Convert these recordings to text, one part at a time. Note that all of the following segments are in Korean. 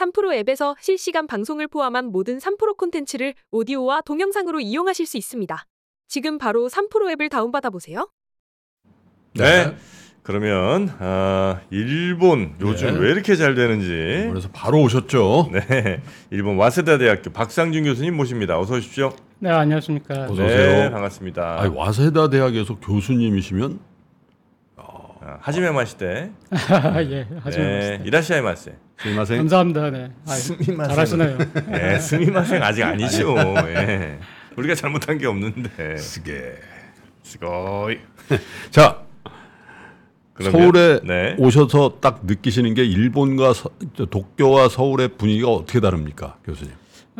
3프로 앱에서 실시간 방송을 포함한 모든 3프로 콘텐츠를 오디오와 동영상으로 이용하실 수 있습니다. 지금 바로 3프로 앱을 다운받아 보세요. 네. 그러면 아, 일본 요즘 네. 왜 이렇게 잘 되는지 그래서 바로 오셨죠. 네 일본 와세다 대학교 박상준 교수님 모십니다. 어서 오십시오. 네, 안녕하십니까. 어서 네 오세요. 반갑습니다. 아니, 와세다 대학에서 교수님이시면 아, 하지메 마시대. 예, 하지만 네 이라시아이 마세. 스미마생. 감사합니다. 네. 아, 스미마생. 잘하시네요. 네 스미마생 아직 아니죠. 예. 우리가 잘못한 게 없는데. 쓰게. 스고이. 자, 그러면- 서울에 네. 오셔서 딱 느끼시는 게 일본과 서, 저 도쿄와 서울의 분위기가 어떻게 다릅니까, 교수님?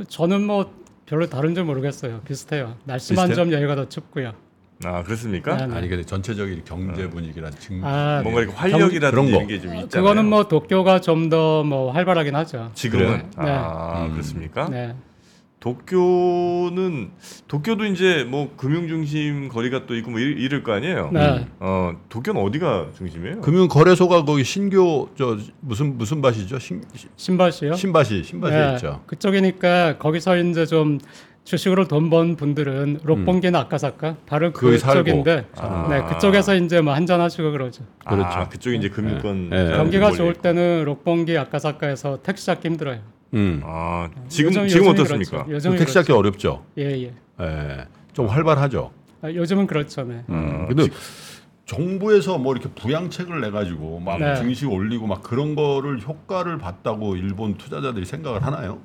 저는 뭐 별로 다른지 모르겠어요. 비슷해요. 날씨만 비슷해요? 좀 여기가 더 춥고요. 아 그렇습니까? 네, 네. 아니 근데 전체적인 경제 분위기란 증. 아, 뭔가 이렇게 활력이라든지 거. 이런 게 좀 있잖아요. 그거는 뭐 도쿄가 좀 더 뭐 활발하긴 하죠. 지금은 그래요? 아 네. 그렇습니까? 네. 도쿄는 도쿄도 이제 뭐 금융 중심 거리가 또 있고 뭐 이- 이럴 거 아니에요. 네. 어 도쿄는 어디가 중심이에요? 금융 거래소가 거기 신교 저 무슨 무슨 밭이죠? 신 신밭이요? 신밭이 신밭이 네, 있죠. 그쪽이니까 거기서 이제 좀 주식으로 돈 번 분들은 록봉기나 아카사카 바로 거기 살고. 그쪽인데 아. 네, 그쪽에서 이제 뭐 한잔 하시고 그러죠. 그렇죠. 그렇죠. 그쪽이 이제 금융권 네. 네. 경기가 좋을. 때는 록봉기 아카사카에서 택시 잡기 힘들어요. 음. 아 지금 요즘- 지금 어떻습니까? 그렇죠. 요즘이 택시 잡기 어렵죠. 그렇죠. 예, 예. 예. 좀 활발하죠. 아, 요즘은 그렇죠. 네. 음. 근데 정부에서 뭐 이렇게 부양책을 내 가지고 막 네. 증시 올리고 막 그런 거를 효과를 봤다고 일본 투자자들이 생각을 하나요?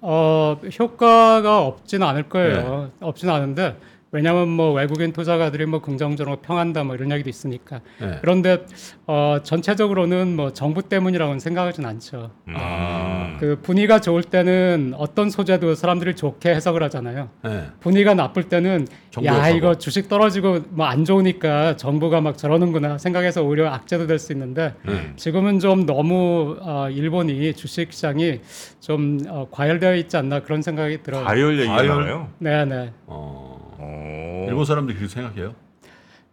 어, 효과가 없지는 않을 거예요. 네. 없지는 않은데 왜냐하면 뭐 외국인 투자가들이 뭐 긍정적으로 평한다 뭐 이런 이야기도 있으니까. 네. 그런데 어, 전체적으로는 뭐 정부 때문이라고는 생각하진 않죠. 아. 그 분위기가 좋을 때는 어떤 소재도 사람들이 좋게 해석을 하잖아요. 네. 분위기가 나쁠 때는 야. 이거 주식 떨어지고 뭐 안 좋으니까 정부가 막 저러는구나 생각해서 오히려 악재도 될 수 있는데 음. 지금은 좀 너무 어, 일본이 주식 시장이 좀 어, 과열되어 있지 않나 그런 생각이 들어요. 과열 얘기가 과열? 나와요. 네네. 어. 어. 일본 사람들이 그렇게 생각해요?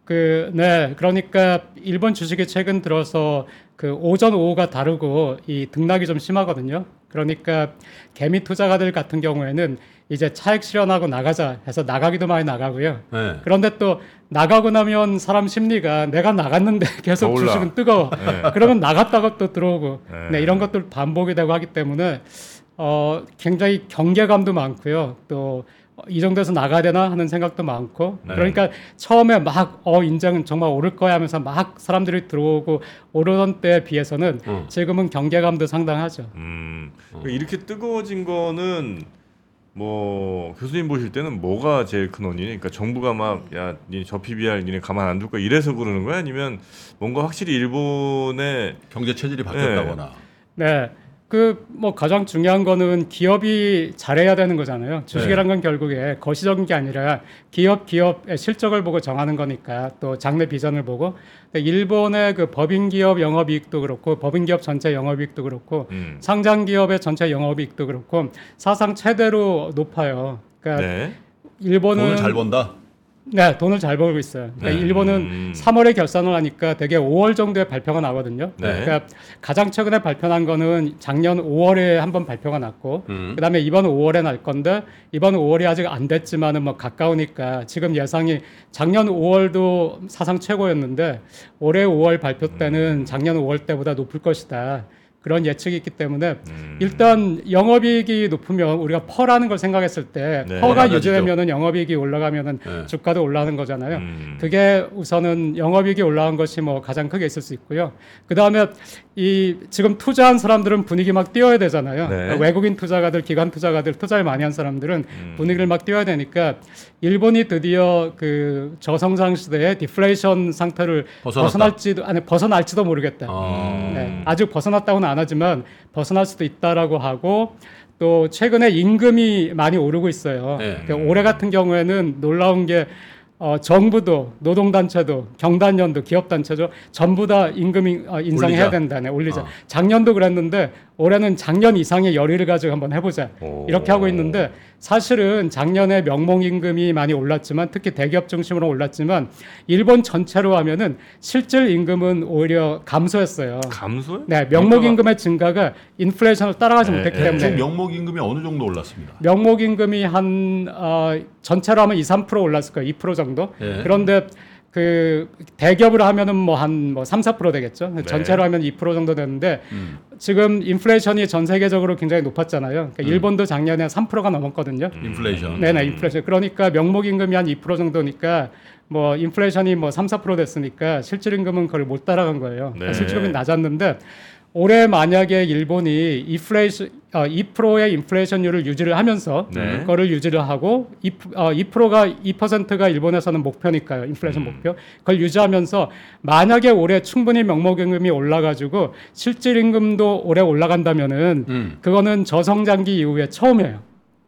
그, 네. 그러니까 일본 주식이 최근 들어서 그 오전 오후가 다르고 이 등락이 좀 심하거든요. 그러니까 개미 투자가들 같은 경우에는 이제 차익 실현하고 나가자 해서 나가기도 많이 나가고요. 네. 그런데 또 나가고 나면 사람 심리가 내가 나갔는데 계속 더 올라. 주식은 뜨거워. 네. 그러면 나갔다가 또 들어오고 네. 네, 이런 것들 반복이 되고 하기 때문에 어, 굉장히 경계감도 많고요. 또 이 정도에서 나가야 되나 하는 생각도 많고 네. 그러니까 처음에 막 어 인정은 정말 오를 거야 하면서 막 사람들이 들어오고 오르던 때에 비해서는 어. 지금은 경계감도 상당하죠. 음. 이렇게 뜨거워진 거는 뭐 교수님 보실 때는 뭐가 제일 큰 원인이? 그러니까 정부가 막야 니네 저 PBR 니네 가만 안 둘 거야 이래서 그러는 거야? 아니면 뭔가 확실히 일본의 경제 체질이 바뀌었다거나. 네. 그 뭐 가장 중요한 거는 기업이 잘해야 되는 거잖아요. 주식이란 건 결국에 거시적인 게 아니라 기업 기업의 실적을 보고 정하는 거니까 또 장래 비전을 보고 일본의 그 법인 기업 영업 이익도 그렇고 법인 기업 전체 영업 이익도 그렇고 음. 상장 기업의 전체 영업 이익도 그렇고 사상 최대로 높아요. 그러니까 네. 일본은 돈을 잘 번다. 네, 돈을 잘 벌고 있어요. 그러니까 네. 일본은 음. 3월에 결산을 하니까 대개 5월 정도에 발표가 나거든요. 네. 그러니까 가장 최근에 발표한 거는 작년 5월에 한번 발표가 났고, 음. 그다음에 이번 5월에 날 건데 이번 5월이 아직 안 됐지만은 뭐 가까우니까 지금 예상이 작년 5월도 사상 최고였는데 올해 5월 발표 때는 작년 5월 때보다 높을 것이다. 그런 예측이 있기 때문에 음. 일단 영업이익이 높으면 우리가 퍼라는 걸 생각했을 때 네. 퍼가. 유지되면은 영업이익이 올라가면은 네. 주가도 올라가는 거잖아요. 음. 그게 우선은 영업이익이 올라간 것이 뭐 가장 크게 있을 수 있고요. 그 다음에 이 지금 투자한 사람들은 분위기 막 띄워야 되잖아요. 네. 그러니까 외국인 투자가들, 기관 투자가들 투자를 많이 한 사람들은 음. 분위기를 막 띄워야 되니까 일본이 드디어 그 저성장 시대의 디플레이션 상태를 벗어났다. 벗어날지도 아니 벗어날지도 모르겠다. 어. 네, 아직 벗어났다고는 안 하지만 벗어날 수도 있다라고 하고 또 최근에 임금이 많이 오르고 있어요. 네. 그러니까 올해 같은 경우에는 놀라운 게 어, 정부도 노동단체도 경단련도 기업단체죠 전부 다 임금 인- 어, 인상해야. 된다네 올리자 어. 작년도 그랬는데 올해는 작년 이상의 열의를 가지고 한번 해보자 오. 이렇게 하고 있는데 사실은 작년에 명목 임금이 많이 올랐지만 특히 대기업 중심으로 올랐지만 일본 전체로 하면은 실질 임금은 오히려 감소했어요. 감소요? 네, 명목 임금의 증가가 인플레이션을 따라가지 네, 못했기 네. 때문에 지금 명목 임금이 어느 정도 올랐습니다. 명목 임금이 한 어, 전체로 하면 2, 3% 올랐을 거예요. 2% 정도. 예. 그런데 그 대기업으로 하면은 뭐한뭐 3, 4% 되겠죠. 네. 전체로 하면 2% 정도 되는데 음. 지금 인플레이션이 전 세계적으로 굉장히 높았잖아요. 그러니까 일본도 작년에 3%가 넘었거든요. 음. 인플레이션. 네 네 인플레이션. 그러니까 명목 임금이 한 2% 정도니까 뭐 인플레이션이 뭐 3, 4% 됐으니까 실질 임금은 그걸 못 따라간 거예요. 그러니까 네. 실질 임금이 낮았는데 올해 만약에 일본이 인플레이션 어, 2%의 인플레이션율을 유지를 하면서 네. 그거를 유지를 하고 2, 어, 2%가 2%가 일본에서는 목표니까요. 인플레이션 음. 목표. 그걸 유지하면서 만약에 올해 충분히 명목 임금이 올라 가지고 실질 임금도 올해 올라간다면은 음. 그거는 저성장기 이후에 처음이에요.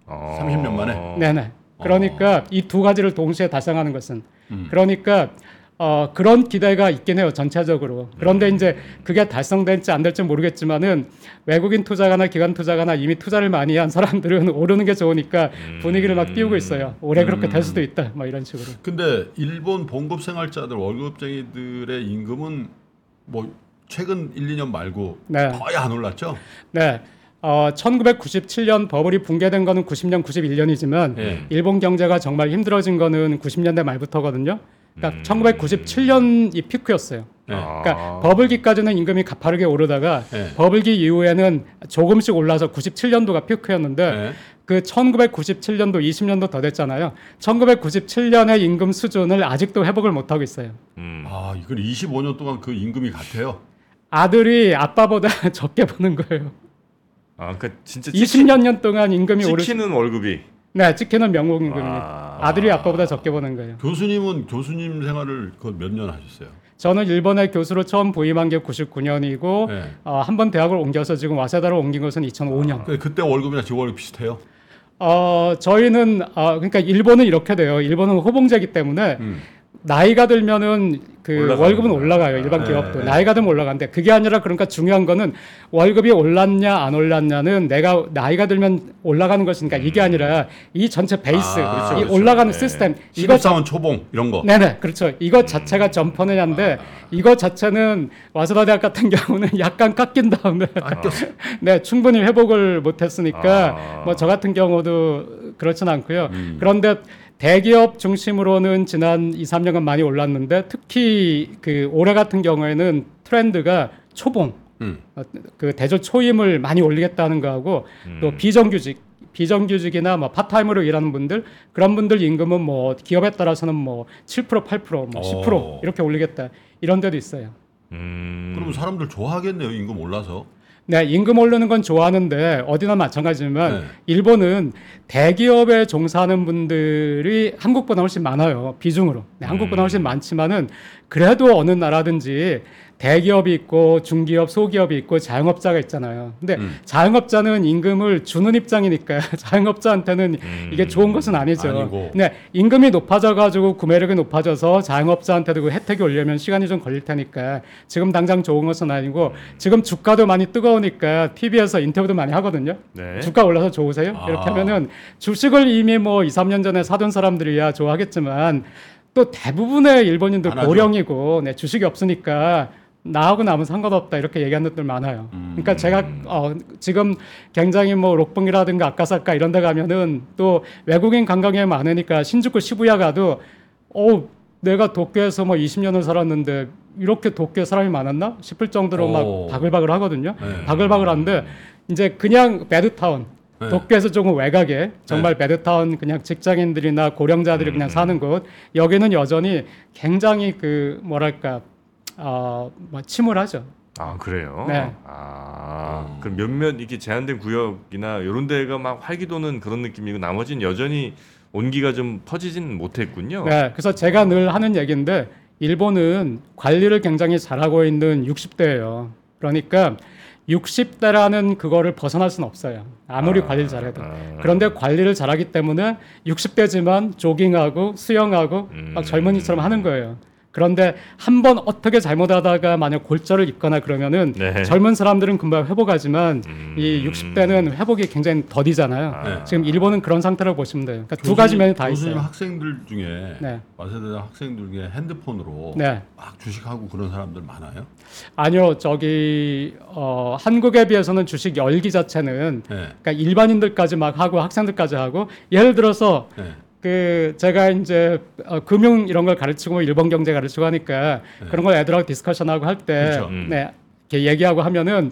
어. 30년 만에? 네네. 그러니까 이두 가지를 동시에 달성하는 것은 음. 그러니까 어, 그런 기대가 있긴 해요 전체적으로. 그런데 이제 그게 달성될지 안 될지 모르겠지만은 외국인 투자가나 기관 투자가나 이미 투자를 많이 한 사람들은 오르는 게 좋으니까 분위기를 막 띄우고 있어요. 올해 그렇게 될 수도 있다. 뭐 이런 식으로. 근데 일본 봉급 생활자들 월급쟁이들의 임금은 뭐 최근 1, 2년 말고 네. 거의 안 올랐죠? 네. 어, 1997년 버블이 붕괴된 거는 90년, 91년이지만 예. 일본 경제가 정말 힘들어진 거는 90년대 말부터거든요. 그러니까 음. 1997년 이 피크였어요. 네. 아. 그러니까 버블기까지는 임금이 가파르게 오르다가 네. 버블기 이후에는 조금씩 올라서 97년도가 피크였는데 네. 그 1997년도 20년도 더 됐잖아요. 1997년의 임금 수준을 아직도 회복을 못 하고 있어요. 음. 아, 이걸 25년 동안 그 임금이 같아요. 아들이 아빠보다 적게 버는 거예요. 아, 그러니까 진짜 20년 년 동안 임금이 오르 찍히는 월급이 네, 찍히는 명목 임금이 아. 아들이 아빠보다 적게 버는 거예요. 교수님은 교수님 생활을 그몇년 하셨어요? 저는 일본에 교수로 처음 부임한 게 99년이고 네. 어, 한번 대학을 옮겨서 지금 와세다로 옮긴 것은 2005년. 그- 그때 월급이나 월급 비슷해요. 어, 저희는 어, 그러니까 일본은 이렇게 돼요. 일본은 호봉제기 때문에 음. 나이가 들면은 그 올라가는구나. 월급은 올라가요. 일반 네, 기업도 네. 나이가 들면 올라가는데 그게 아니라 그러니까 중요한 거는 월급이 올랐냐 안 올랐냐는 내가 나이가 들면 올라가는 것이니까 이게 아니라 이 전체 베이스 아, 이 그렇죠, 올라가는 네. 시스템 이거 신입사원 초봉 이런 거. 네네 그렇죠. 이거 자체가 점퍼느냐인데 이거 자체는 와세다 대학 같은 경우는 약간 깎인 다음에 네 충분히 회복을 못했으니까 아. 뭐 저 같은 경우도 그렇진 않고요. 음. 그런데 대기업 중심으로는 지난 2, 3년간 많이 올랐는데 특히 그 올해 같은 경우에는 트렌드가 초봉 음. 어, 그 대조 초임을 많이 올리겠다는 거하고 음. 또 비정규직 비정규직이나 뭐 파트타임으로 일하는 분들 그런 분들 임금은 뭐 기업에 따라서는 뭐 7% 8%뭐 10% 어. 이렇게 올리겠다 이런 데도 있어요. 음. 그럼 사람들 좋아하겠네요. 임금 올라서. 네, 임금 오르는 건 좋아하는데 어디나 마찬가지지만 네. 일본은 대기업에 종사하는 분들이 한국보다 훨씬 많아요. 비중으로. 네, 한국보다 음. 훨씬 많지만은 그래도 어느 나라든지 대기업이 있고 중기업, 소기업이 있고 자영업자가 있잖아요. 근데 음. 자영업자는 임금을 주는 입장이니까 자영업자한테는 음. 이게 좋은 것은 아니죠. 아니고. 네, 임금이 높아져 가지고 구매력이 높아져서 자영업자한테도 그 혜택이 올려면 시간이 좀 걸릴 테니까 지금 당장 좋은 것은 아니고 지금 주가도 많이 뜨거우니까 TV에서 인터뷰도 많이 하거든요. 네. 주가 올라서 좋으세요? 아. 이렇게 하면은 주식을 이미 뭐 2, 3년 전에 사둔 사람들이야 좋아하겠지만 또 대부분의 일본인들. 고령이고 네, 주식이 없으니까 나하고 남은 상관없다 이렇게 얘기하는 분들 많아요. 음. 그러니까 제가 어, 지금 굉장히 뭐 록봉이라든가 아카사카 이런 데 가면은 또 외국인 관광객이 많으니까 신주쿠 시부야 가도 어 내가 도쿄에서 뭐 20년을 살았는데 이렇게 도쿄에 사람이 많았나 싶을 정도로 오. 막 바글바글 하거든요. 네. 바글바글한데 이제 그냥 배드타운 네. 도쿄에서 조금 외곽에 정말 배드타운 그냥 직장인들이나 고령자들이 그냥 사는 곳 여기는 여전히 굉장히 그 뭐랄까 어 뭐 침울하죠. 아 그래요? 네. 아 음. 그럼 몇몇 이렇게 제한된 구역이나 이런 데가 막 활기 도는 그런 느낌이고 나머지는 여전히 온기가 좀 퍼지진 못했군요. 네, 그래서 제가 늘 하는 얘기인데 일본은 관리를 굉장히 잘하고 있는 60대예요. 그러니까 60대라는 그거를 벗어날 수는 없어요. 아무리 아, 관리를 잘해도. 아. 그런데 관리를 잘하기 때문에 60대지만 조깅하고 수영하고 음. 막 젊은이처럼 하는 거예요. 그런데 한번 어떻게 잘못하다가 만약 골절을 입거나 그러면은 네. 젊은 사람들은 금방 회복하지만 음. 이 60대는 회복이 굉장히 더디잖아요. 아. 지금 일본은 그런 상태라고 보시면 돼요. 그러니까 두 가지 면이 다 교수님 있어요. 학생들 중에 네. 마세대 학생들 중에 핸드폰으로 네. 막 주식하고 그런 사람들 많아요. 아니요, 저기 어, 한국에 비해서는 주식 열기 자체는 네. 그러니까 일반인들까지 막 하고 학생들까지 하고 예를 들어서 네. 그 제가 이제 어, 금융 이런 걸 가르치고 일본 경제 가르치고 하니까 그런 걸 애들하고 디스커션하고 할때 그렇죠. 음. 네, 이렇게 얘기하고 하면은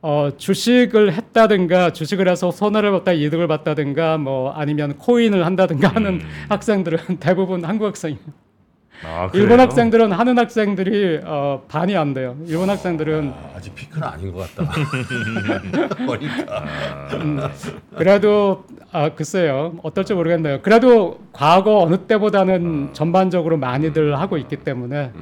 어, 주식을 했다든가 주식을 해서 손해를 봤다 이득을 봤다든가 뭐 아니면 코인을 한다든가 하는 학생들은 대부분 한국 학생이에요. 아, 일본? 학생들은 하는 학생들이 어, 반이 안 돼요. 일본 학생들은 아, 아직 피크는 아닌 것 같다. 보니까. 그래도 아 글쎄요 어떨지 모르겠네요. 그래도 과거 어느 때보다는 전반적으로 많이들 하고 있기 때문에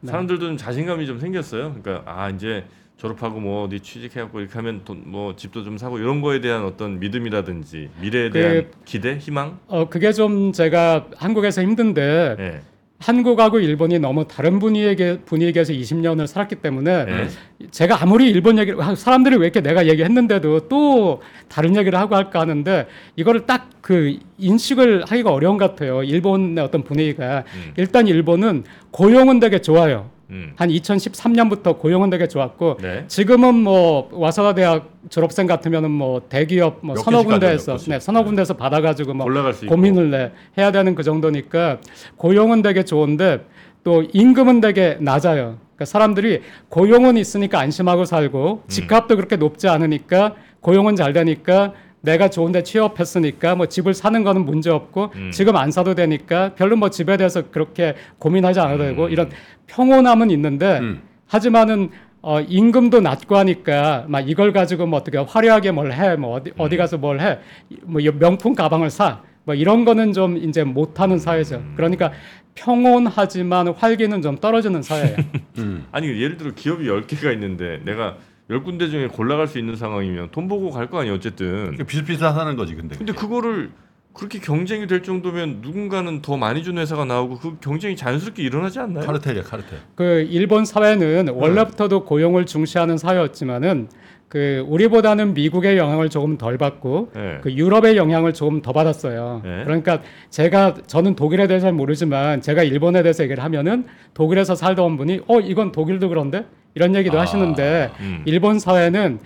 네. 사람들도 좀 자신감이 좀 생겼어요. 그러니까 아 이제 졸업하고 뭐 어디 취직해갖고 이렇게 하면 돈 뭐 집도 좀 사고 이런 거에 대한 어떤 믿음이라든지 미래에 그- 대한 기대, 희망. 어 그게 좀 제가 한국에서 힘든데 예. 한국하고 일본이 너무 다른 분위기 분위기에서 20년을 살았기 때문에 네. 제가 아무리 일본 얘기를 아, 사람들이 왜 이렇게 내가 얘기했는데도 또 다른 얘기를 하고 할까 하는데 이거를 딱 그 인식을 하기가 어려운 것 같아요. 일본의 어떤 분위기가 음. 일단 일본은 고용은 되게 좋아요. 음. 한 2013년부터 고용은 되게 좋았고 네. 지금은 뭐 와사다 대학 졸업생 같으면은 뭐 대기업 뭐몇 서너 군데에서 네, 서너 군데에서 받아 가지고 뭐 올라갈 수 있고. 고민을 내 해야 되는 그 정도니까 고용은 되게 좋은데 또 임금은 되게 낮아요. 그러니까 사람들이 고용은 있으니까 안심하고 살고 음. 집값도 그렇게 높지 않으니까 고용은 잘 되니까 내가 좋은데 취업했으니까 뭐 집을 사는 거는 문제 없고 음. 지금 안 사도 되니까 별로 뭐 집에 대해서 그렇게 고민하지 않아도 음. 되고 이런 평온함은 있는데 음. 하지만은 어, 임금도 낮고 하니까 막 이걸 가지고 뭐 어떻게 화려하게 뭘 해, 뭐 어디, 어디 가서 뭘 해, 뭐이 명품 가방을 사, 뭐 이런 거는 좀 이제 못하는 사회죠. 그러니까 평온하지만 활기는 좀 떨어지는 사회예요. 음. 아니 예를 들어 기업이 10개가 있는데 내가 10군데 중에 골라갈 수 있는 상황이면 돈 보고 갈 거 아니에요 어쨌든 그러니까 비슷비슷하다는 거지 근데. 근데 그거를 그렇게 경쟁이 될 정도면 누군가는 더 많이 주는 회사가 나오고 그 경쟁이 자연스럽게 일어나지 않나요? 카르텔이야 카르텔. 그 일본 사회는 원래부터도 고용을 중시하는 사회였지만은 그 우리보다는 미국의 영향을 조금 덜 받고 네. 그 유럽의 영향을 조금 더 받았어요. 네. 그러니까 제가 저는 독일에 대해서 잘 모르지만 제가 일본에 대해서 얘기를 하면은 독일에서 살던 분이 어 이건 독일도 그런데 이런 얘기도 아, 하시는데 음. 일본 사회는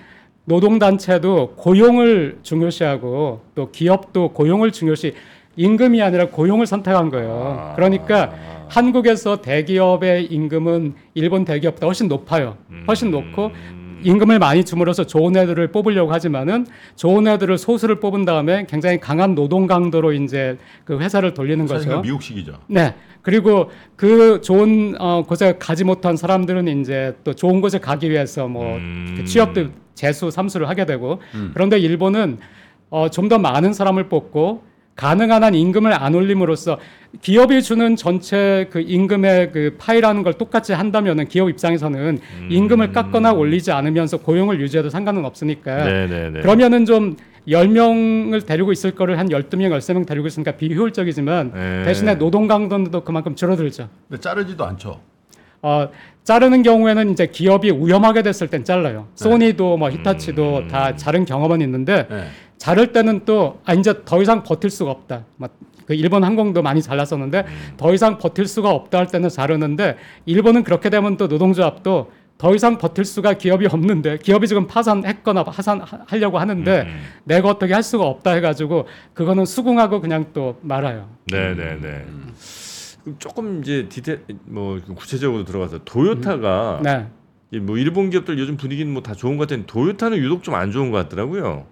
노동단체도 고용을 중요시하고 또 기업도 고용을 중요시 임금이 아니라 고용을 선택한 거예요. 아. 그러니까 한국에서 대기업의 임금은 일본 대기업보다 훨씬 높아요. 훨씬 높고 음. 임금을 많이 줌으로써 좋은 애들을 뽑으려고 하지만은 좋은 애들을 소수를 뽑은 다음에 굉장히 강한 노동 강도로 이제 그 회사를 돌리는 거죠. 미국식이죠. 네. 그리고 그 좋은 어, 곳에 가지 못한 사람들은 이제 또 좋은 곳에 가기 위해서 뭐 음. 그 취업도 재수 삼수를 하게 되고 음. 그런데 일본은 어, 좀 더 많은 사람을 뽑고 가능한 한 임금을 안 올림으로써 기업이 주는 전체 그 임금의 그 파이라는 걸 똑같이 한다면은 기업 입장에서는 음. 임금을 깎거나 올리지 않으면서 고용을 유지해도 상관은 없으니까 네네네. 그러면은 좀 10명을 데리고 있을 거를 한 12명, 13명 데리고 있으니까 비효율적이지만 네. 대신에 노동 강도도 그만큼 줄어들죠. 근데 자르지도 않죠. 어, 자르는 경우에는 이제 기업이 위험하게 됐을 땐 잘라요. 네. 소니도 뭐 히타치도 음. 다 자른 경험은 있는데 네. 자를 때는 또 아, 이제 더 이상 버틸 수가 없다. 막 그 일본 항공도 많이 잘랐었는데 음. 더 이상 버틸 수가 없다 할 때는 자르는데 일본은 그렇게 되면 또 노동조합도 더 이상 버틸 수가 기업이 없는데 기업이 지금 파산했거나 파산하려고 하는데 음. 내가 어떻게 할 수가 없다 해가지고 그거는 수긍하고 그냥 또 말아요. 네네네. 그럼 조금 이제 디테 뭐 구체적으로 들어가서 도요타가 네. 이뭐 일본 기업들 요즘 분위기는 뭐 다 좋은 것 같은데 도요타는 유독 좀 안 좋은 것 같더라고요.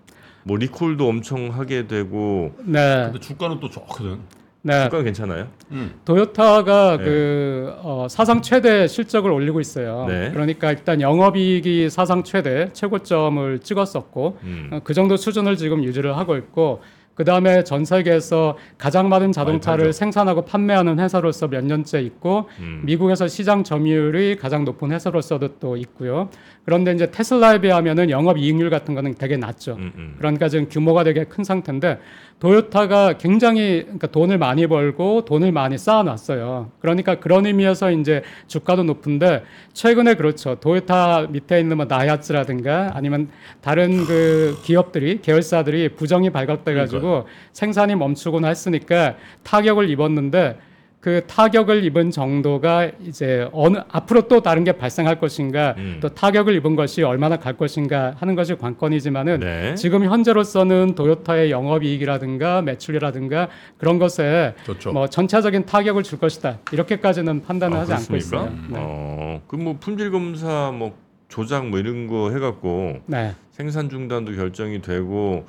뭐 리콜도 엄청 하게 되고 네. 근데 주가는 또 좋거든. 네. 주가는 괜찮아요. 음. 도요타가 네. 그 어, 사상 최대 실적을 올리고 있어요. 네. 그러니까 일단 영업이익이 사상 최대 최고점을 찍었었고 음. 어, 그 정도 수준을 지금 유지를 하고 있고 그 다음에 전 세계에서 가장 많은 자동차를. 생산하고 판매하는 회사로서 몇 년째 있고 음. 미국에서 시장 점유율이 가장 높은 회사로서도 또 있고요. 그런데 이제 테슬라에 비하면은 영업 이익률 같은 거는 되게 낮죠. 음, 음. 그러니까 지금 규모가 되게 큰 상태인데 도요타가 굉장히 그러니까 돈을 많이 벌고 돈을 많이 쌓아놨어요. 그러니까 그런 의미에서 이제 주가도 높은데 최근에 그렇죠. 도요타 밑에 있는 뭐 나야츠라든가 아니면 다른 그 기업들이 계열사들이 부정이 발각돼가지고 생산이 멈추거나 했으니까 타격을 입었는데 그 타격을 입은 정도가 이제 어느 앞으로 또 다른 게 발생할 것인가 음. 또 타격을 입은 것이 얼마나 갈 것인가 하는 것이 관건이지만은 네. 지금 현재로서는 도요타의 영업이익이라든가 매출이라든가 그런 것에 좋죠. 뭐 전체적인 타격을 줄 것이다 이렇게까지는 판단을 아, 하지 않고 그렇습니까? 있어요. 네. 어, 그 뭐 품질 검사 뭐 조작 뭐 이런 거 해갖고 네. 생산 중단도 결정이 되고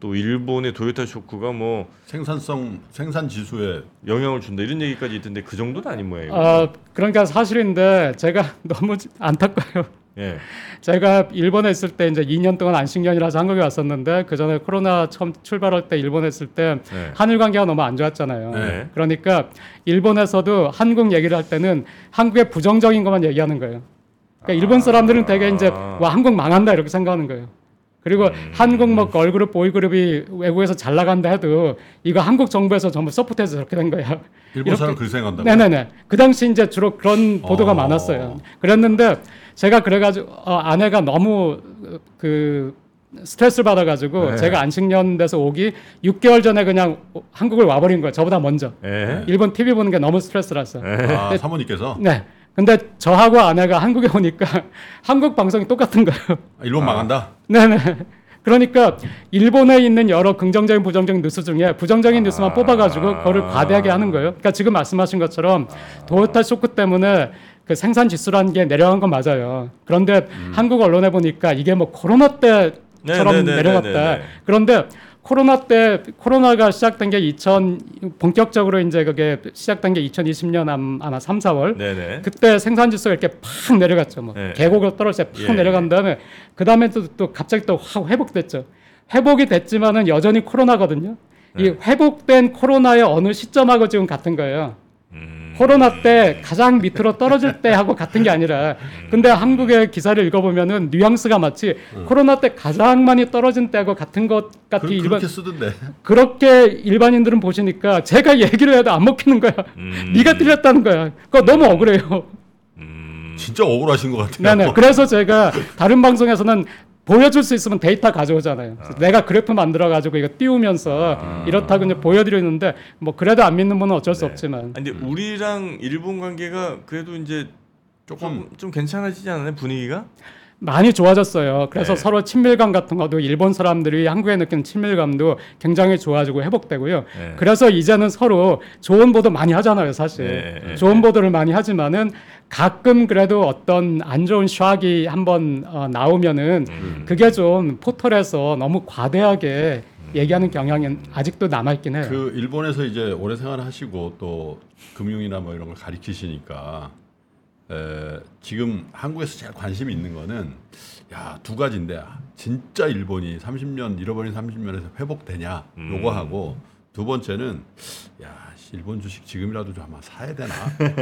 또 일본의 도요타 쇼크가 뭐 생산성 생산 지수에 영향을 준다 이런 얘기까지 있던데 그 정도는 아닌 모양이에요. 어, 그러니까 사실인데 제가 너무 안타까워요. 예. 제가 일본에 있을 때 이제 2년 동안 안식년이라서 한국에 왔었는데 그 전에 코로나 처음 출발할 때 일본에 있을 때 네. 한일 관계가 너무 안 좋았잖아요. 네. 그러니까 일본에서도 한국 얘기를 할 때는 한국의 부정적인 것만 얘기하는 거예요. 그러니까 일본 사람들은 되게 이제 와 한국 망한다 이렇게 생각하는 거예요. 그리고 음. 한국 뭐 걸그룹 보이그룹이 외국에서 잘 나간다 해도 이거 한국 정부에서 전부 서포트해서 저렇게 된 거야. 일본 사람 글 생각한다. 네네네. 그 당시 이제 주로 그런 보도가 어. 많았어요. 그랬는데 제가 그래가지고 어, 아내가 너무 어, 그 스트레스를 받아가지고 네. 제가 안식년 돼서 오기 6개월 전에 그냥 한국을 와버린 거예요. 저보다 먼저. 예. 일본 TV 보는 게 너무 스트레스라서. 아, 사모님께서 네. 근데 저하고 아내가 한국에 오니까 한국 방송이 똑같은 거예요. 아, 일본 망한다. 네네. 그러니까 일본에 있는 여러 긍정적인 부정적인 뉴스 중에 부정적인 뉴스만 뽑아가지고 그거를 과대하게 하는 거예요. 그러니까 지금 말씀하신 것처럼 도요타 쇼크 때문에 그 생산 지수라는 게 내려간 건 맞아요. 그런데 한국 언론에 보니까 이게 뭐 코로나 때처럼 네, 네, 네, 내려갔다. 네, 네. 그런데 코로나 때 코로나가 시작된 게 2000 본격적으로 이제 그게 시작된 게 2020년 아마 3, 4월. 네네. 그때 생산 지수가 이렇게 팍 내려갔죠. 뭐 네. 계곡으로 떨어질 때팍 예. 내려간 다음에 그 다음에 또, 또 갑자기 또 확 회복됐죠. 회복이 됐지만은 여전히 코로나거든요. 이 네. 회복된 코로나의 어느 시점하고 지금 같은 거예요. 음. 코로나 때 가장 밑으로 떨어질 때 하고 같은 게 아니라 근데 한국의 기사를 읽어보면은 뉘앙스가 마치 코로나 때 가장 많이 떨어진 때하고 같은 것 같이 그, 일반 그렇게 쓰던데. 그렇게 일반인들은 보시니까 제가 얘기를 해도 안 먹히는 거야. 음. 네가 틀렸다는 거야. 그거 너무 억울해요. 음. 진짜 억울하신 것 같아요. 네네. 그래서 제가 다른 방송에서는 보여줄 수 있으면 데이터 가져오잖아요. 그래서 내가 그래프 만들어가지고 이거 띄우면서 이렇다고 이제 보여드리는데 뭐 그래도 안 믿는 분은 어쩔 수 네. 없지만. 아니, 근데 우리랑 일본 관계가 그래도 이제 조금 좀, 좀 괜찮아지지 않나요 분위기가? 많이 좋아졌어요. 그래서 네. 서로 친밀감 같은 것도 일본 사람들이 한국에 느끼는 친밀감도 굉장히 좋아지고 회복되고요. 네. 그래서 이제는 서로 좋은 보도 많이 하잖아요, 사실. 네, 네, 좋은 보도를 많이 하지만은 가끔 그래도 어떤 안 좋은 샥이 한번 어, 나오면은 음. 그게 좀 포털에서 너무 과대하게 얘기하는 경향이 아직도 남아 있긴 해요. 그 일본에서 이제 오래 생활하시고 또 금융이나 뭐 이런 걸 가리키시니까 에, 지금 한국에서 제일 관심이 있는 거는 야 두 가지인데 진짜 일본이 30년 잃어버린 30년에서 회복되냐 음. 요거 하고 두 번째는 야 씨, 일본 주식 지금이라도 좀 아마 사야 되나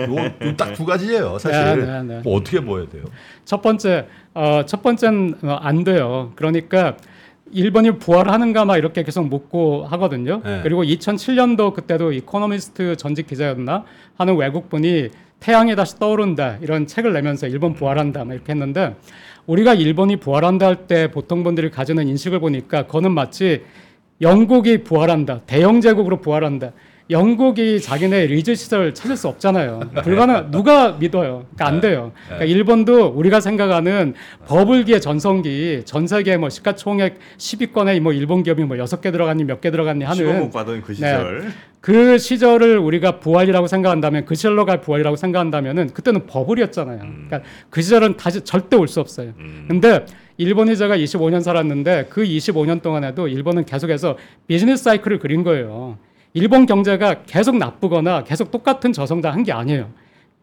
요거 딱두 가지예요 사실 네, 네, 네. 뭐 어떻게 보여야 돼요 첫 번째, 어, 첫 번째는 어, 안 돼요. 그러니까 일본이 부활하는가 막 이렇게 계속 묻고 하거든요. 네. 그리고 2007년도 그때도 이코노미스트 전직 기자였나 하는 외국분이 태양이 다시 떠오른다 이런 책을 내면서 일본 부활한다 막 이렇게 했는데 우리가 일본이 부활한다 할 때 보통 분들이 가지는 인식을 보니까 그거는 마치 영국이 부활한다 대영 제국으로 부활한다 영국이 자기네 리즈 시절 찾을 수 없잖아요. 불가능. 누가 믿어요? 그러니까 안 돼요. 그러니까 일본도 우리가 생각하는 버블기의 전성기, 전 세계 뭐 시가총액 10위권에 뭐 일본 기업이 뭐 여섯 개 들어갔니 몇 개 들어갔니 하는 그 네. 시절. 그 시절을 우리가 부활이라고 생각한다면 그 시절로 갈 부활이라고 생각한다면은 그때는 버블이었잖아요. 그러니까 그 시절은 다시 절대 올 수 없어요. 음. 근데 일본이 제가 25년 살았는데 그 25년 동안에도 일본은 계속해서 비즈니스 사이클을 그린 거예요. 일본 경제가 계속 나쁘거나 계속 똑같은 저성장 한 게 아니에요.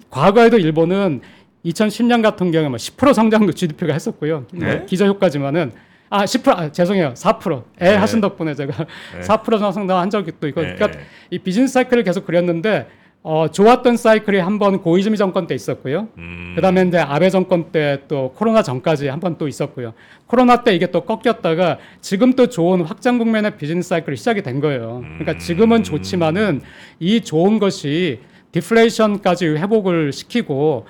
과거에도 일본은 2010년 같은 경우에 뭐10% 성장도 GDP가 했었고요. 뭐 네? 기저 효과지만은 아, 10% 아, 죄송해요. 4%. 애 네. 하신 덕분에 제가 네. 4% 정도 성장한 적이 또 있고 네. 그러니까 이 비즈니스 사이클을 계속 그렸는데 어, 좋았던 사이클이 한 번 고이즈미 정권 때 있었고요. 음. 그다음에 이제 아베 정권 때 또 코로나 전까지 한 번 또 있었고요. 코로나 때 이게 또 꺾였다가 지금 또 좋은 확장 국면의 비즈니스 사이클이 시작이 된 거예요. 그러니까 지금은 좋지만은 이 좋은 것이 디플레이션까지 회복을 시키고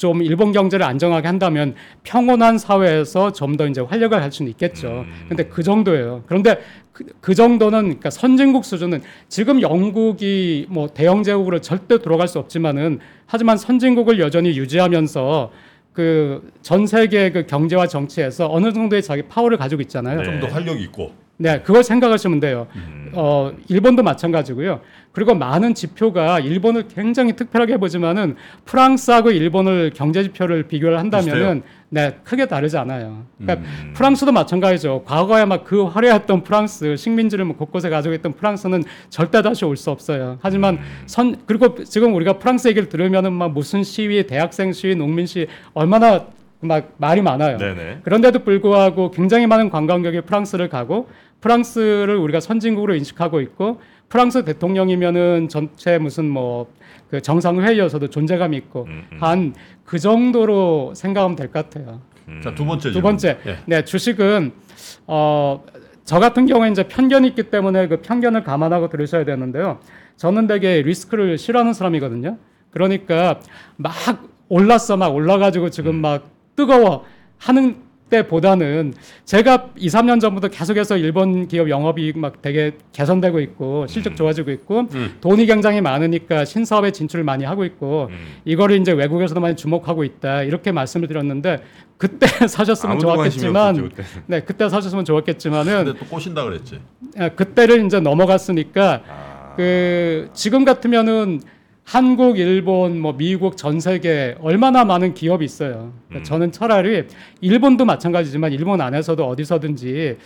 좀 일본 경제를 안정하게 한다면 평온한 사회에서 좀 더 이제 활력을 할 수는 있겠죠. 근데 그 정도예요. 그런데 그, 그 정도는 그러니까 선진국 수준은 지금 영국이 뭐 대영 제국으로 절대 돌아갈 수 없지만은 하지만 선진국을 여전히 유지하면서 그 전 세계 그 경제와 정치에서 어느 정도의 자기 파워를 가지고 있잖아요. 네. 좀더 활력 있고. 네, 그걸 생각하시면 돼요. 음. 어, 일본도 마찬가지고요. 그리고 많은 지표가 일본을 굉장히 특별하게 보지만은 프랑스하고 일본을 경제 지표를 비교를 한다면은 네, 크게 다르지 않아요. 그러니까 음. 프랑스도 마찬가지죠. 과거에 막 그 화려했던 프랑스, 식민지를 뭐 곳곳에 가지고 있던 프랑스는 절대 다시 올 수 없어요. 하지만 음. 선 그리고 지금 우리가 프랑스 얘기를 들으면은 막 무슨 시위, 대학생 시위, 농민 시위 얼마나 막 말이 많아요. 네네. 그런데도 불구하고 굉장히 많은 관광객이 프랑스를 가고 프랑스를 우리가 선진국으로 인식하고 있고 프랑스 대통령이면은 전체 무슨 뭐 그 정상 회의여서도 존재감이 있고 음, 음. 한그 정도로 생각하면 될 것 같아요. 음. 자두 번째 두. 번째, 예. 네 주식은 어, 저 같은 경우에 이제 편견이 있기 때문에 그 편견을 감안하고 들으셔야 되는데요. 저는 되게 리스크를 싫어하는 사람이거든요. 그러니까 막 올랐어, 막 올라가지고 지금 막 뜨거워 하는 때보다는 제가 2, 3년 전부터 계속해서 일본 기업 영업이익 막 되게 개선되고 있고 실적 좋아지고 있고 음. 돈이 굉장히 많으니까 신사업에 진출을 많이 하고 있고 음. 이거를 이제 외국에서도 많이 주목하고 있다 이렇게 말씀을 드렸는데 그때 사셨으면 좋았겠지만 없었죠, 그때. 네 그때 사셨으면 좋았겠지만은 근데 또 꼬신다 그랬지. 예, 그때를 이제 넘어갔으니까 아. 그 지금 같으면은 한국, 일본, 뭐 미국, 전 세계 얼마나 많은 기업이 있어요. 그러니까 음. 저는 차라리 일본도 마찬가지지만 일본 안에서도 어디서든지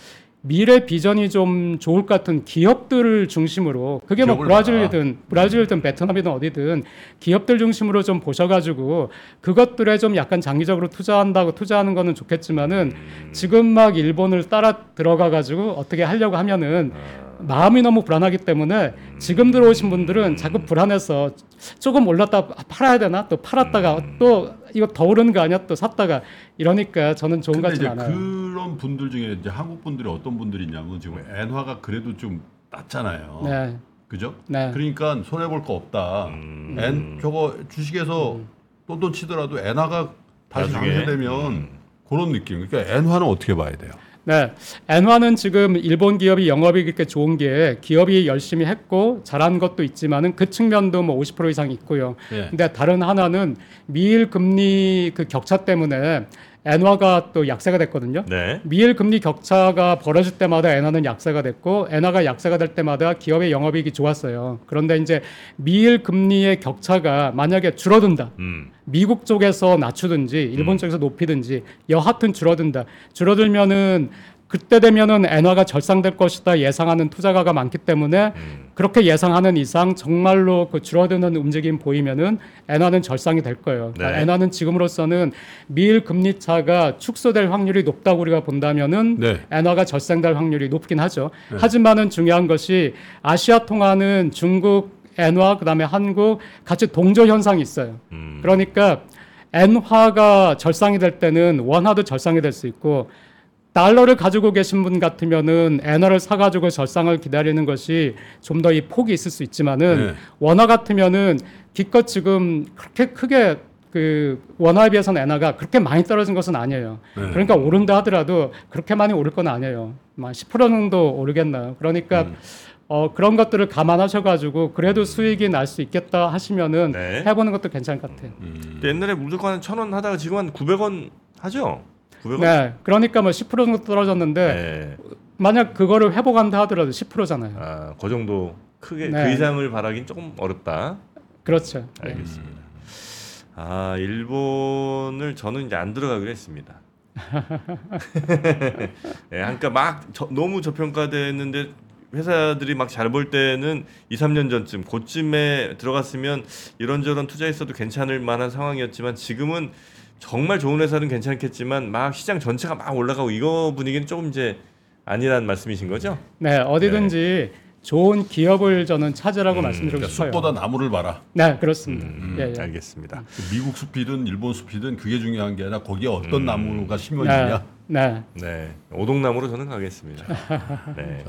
미래 비전이 좀 좋을 것 같은 기업들을 중심으로 그게 뭐 브라질이든 브라질이든 베트남이든 어디든 기업들 중심으로 좀 보셔가지고 그것들에 좀 약간 장기적으로 투자한다고 투자하는 거는 좋겠지만은 음. 지금 막 일본을 따라 들어가가지고 어떻게 하려고 하면은 아. 마음이 너무 불안하기 때문에 지금 들어오신 분들은 자꾸 불안해서 조금 올랐다 팔아야 되나 또 팔았다가 음. 또 이거 더 오르는 거 아니야 또 샀다가 이러니까 저는 좋은 것 근데 같지 이제 않아요. 그런 분들 중에 이제 한국 분들이 어떤 분들이 있냐면 지금 엔화가 그래도 좀 낮잖아요. 네, 그죠? 네. 그러니까 손해 볼 거 없다. 음. 엔 저거 주식에서 똔똔 치더라도 엔화가 다시 나중에. 강세되면 음. 그런 느낌. 그러니까 엔화는 어떻게 봐야 돼요? 네, 엔화는 지금 일본 기업이 영업이 그렇게 좋은 게 기업이 열심히 했고 잘한 것도 있지만은 그 측면도 뭐 50% 이상 있고요. 예. 근데 다른 하나는 미일 금리 그 격차 때문에 엔화가 또 약세가 됐거든요. 네. 미일 금리 격차가 벌어질 때마다 엔화는 약세가 됐고 엔화가 약세가 될 때마다 기업의 영업이익이 좋았어요. 그런데 이제 미일 금리의 격차가 만약에 줄어든다. 음. 미국 쪽에서 낮추든지 일본 쪽에서 높이든지 여하튼 줄어든다. 줄어들면은 그때 되면은 엔화가 절상될 것이다 예상하는 투자가가 많기 때문에 음. 그렇게 예상하는 이상 정말로 그 줄어드는 움직임 보이면은 엔화는 절상이 될 거예요. 그러니까 네. 엔화는 지금으로서는 미일 금리 차가 축소될 확률이 높다고 우리가 본다면은 네. 엔화가 절상될 확률이 높긴 하죠. 하지만은 중요한 것이 아시아 통화는 중국 엔화 그다음에 한국 같이 동조 현상이 있어요. 음. 그러니까 엔화가 절상이 될 때는 원화도 절상이 될 수 있고 달러를 가지고 계신 분 같으면은 엔화를 사가지고 절상을 기다리는 것이 좀 더 이 폭이 있을 수 있지만은 네. 원화 같으면은 기껏 지금 그렇게 크게 그 원화에 비해서는 엔화가 그렇게 많이 떨어진 것은 아니에요. 네. 그러니까 오른다 하더라도 그렇게 많이 오를 건 아니에요. 막10% 정도 오르겠나요? 그러니까 음. 어, 그런 것들을 감안하셔가지고 그래도 수익이 날 수 있겠다 하시면은 네. 해보는 것도 괜찮을 것 같아요. 음. 옛날에 무조건 한천원 하다가 지금 한 900원 하죠? 900원. 네, 그러니까 뭐 10% 정도 떨어졌는데 네. 만약 그거를 회복한다 하더라도 10%잖아요. 아, 그 정도 크게 네. 그 이상을 바라긴 조금 어렵다. 그렇죠. 네. 알겠습니다. 아, 일본을 저는 이제 안 들어가기로 했습니다. 네, 그러니까 막 저- 너무 저평가됐는데 회사들이 막 잘 볼 때는 2, 3년 전쯤 그쯤에 들어갔으면 이런저런 투자했어도 괜찮을 만한 상황이었지만 지금은 정말 좋은 회사는 괜찮겠지만 막 시장 전체가 막 올라가고 이거 분위기는 조금 이제 아니란 말씀이신 거죠? 네, 어디든지 좋은 기업을 저는 찾으라고 음, 말씀드리고 그러니까 싶어요. 숲보다 나무를 봐라. 네, 그렇습니다. 음, 예, 예. 알겠습니다. 미국 숲이든 일본 숲이든 그게 중요한 게 아니라 거기에 어떤 음. 나무가 네, 심어지냐. 네. 네, 오동나무로 저는 가겠습니다. 네.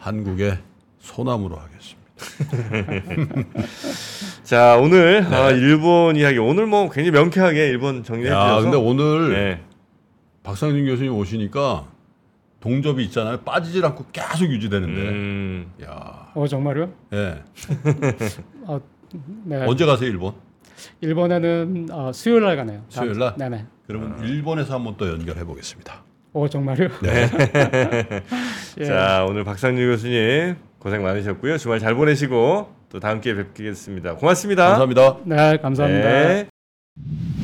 한국의 소나무로 하겠습니다. 자 오늘 아, 일본 이야기 오늘 뭐 굉장히 명쾌하게 일본 정리해 야, 주셔서 근데 오늘 네. 박상준 교수님 오시니까 동접이 있잖아요. 빠지질 않고 계속 유지되는데. 음, 야, 어 정말요? 예. 어, 네. 언제 가세요 일본? 일본에는 어, 수요일 날 가네요. 수요일 날? 주. 네네. 그러면 일본에서 한번 또 연결해 보겠습니다. 어 정말요? 네. 예. 자 오늘 박상준 교수님 고생 많으셨고요 주말 잘 보내시고 또 다음 기회에 뵙겠습니다 고맙습니다. 감사합니다. 네, 감사합니다. 네.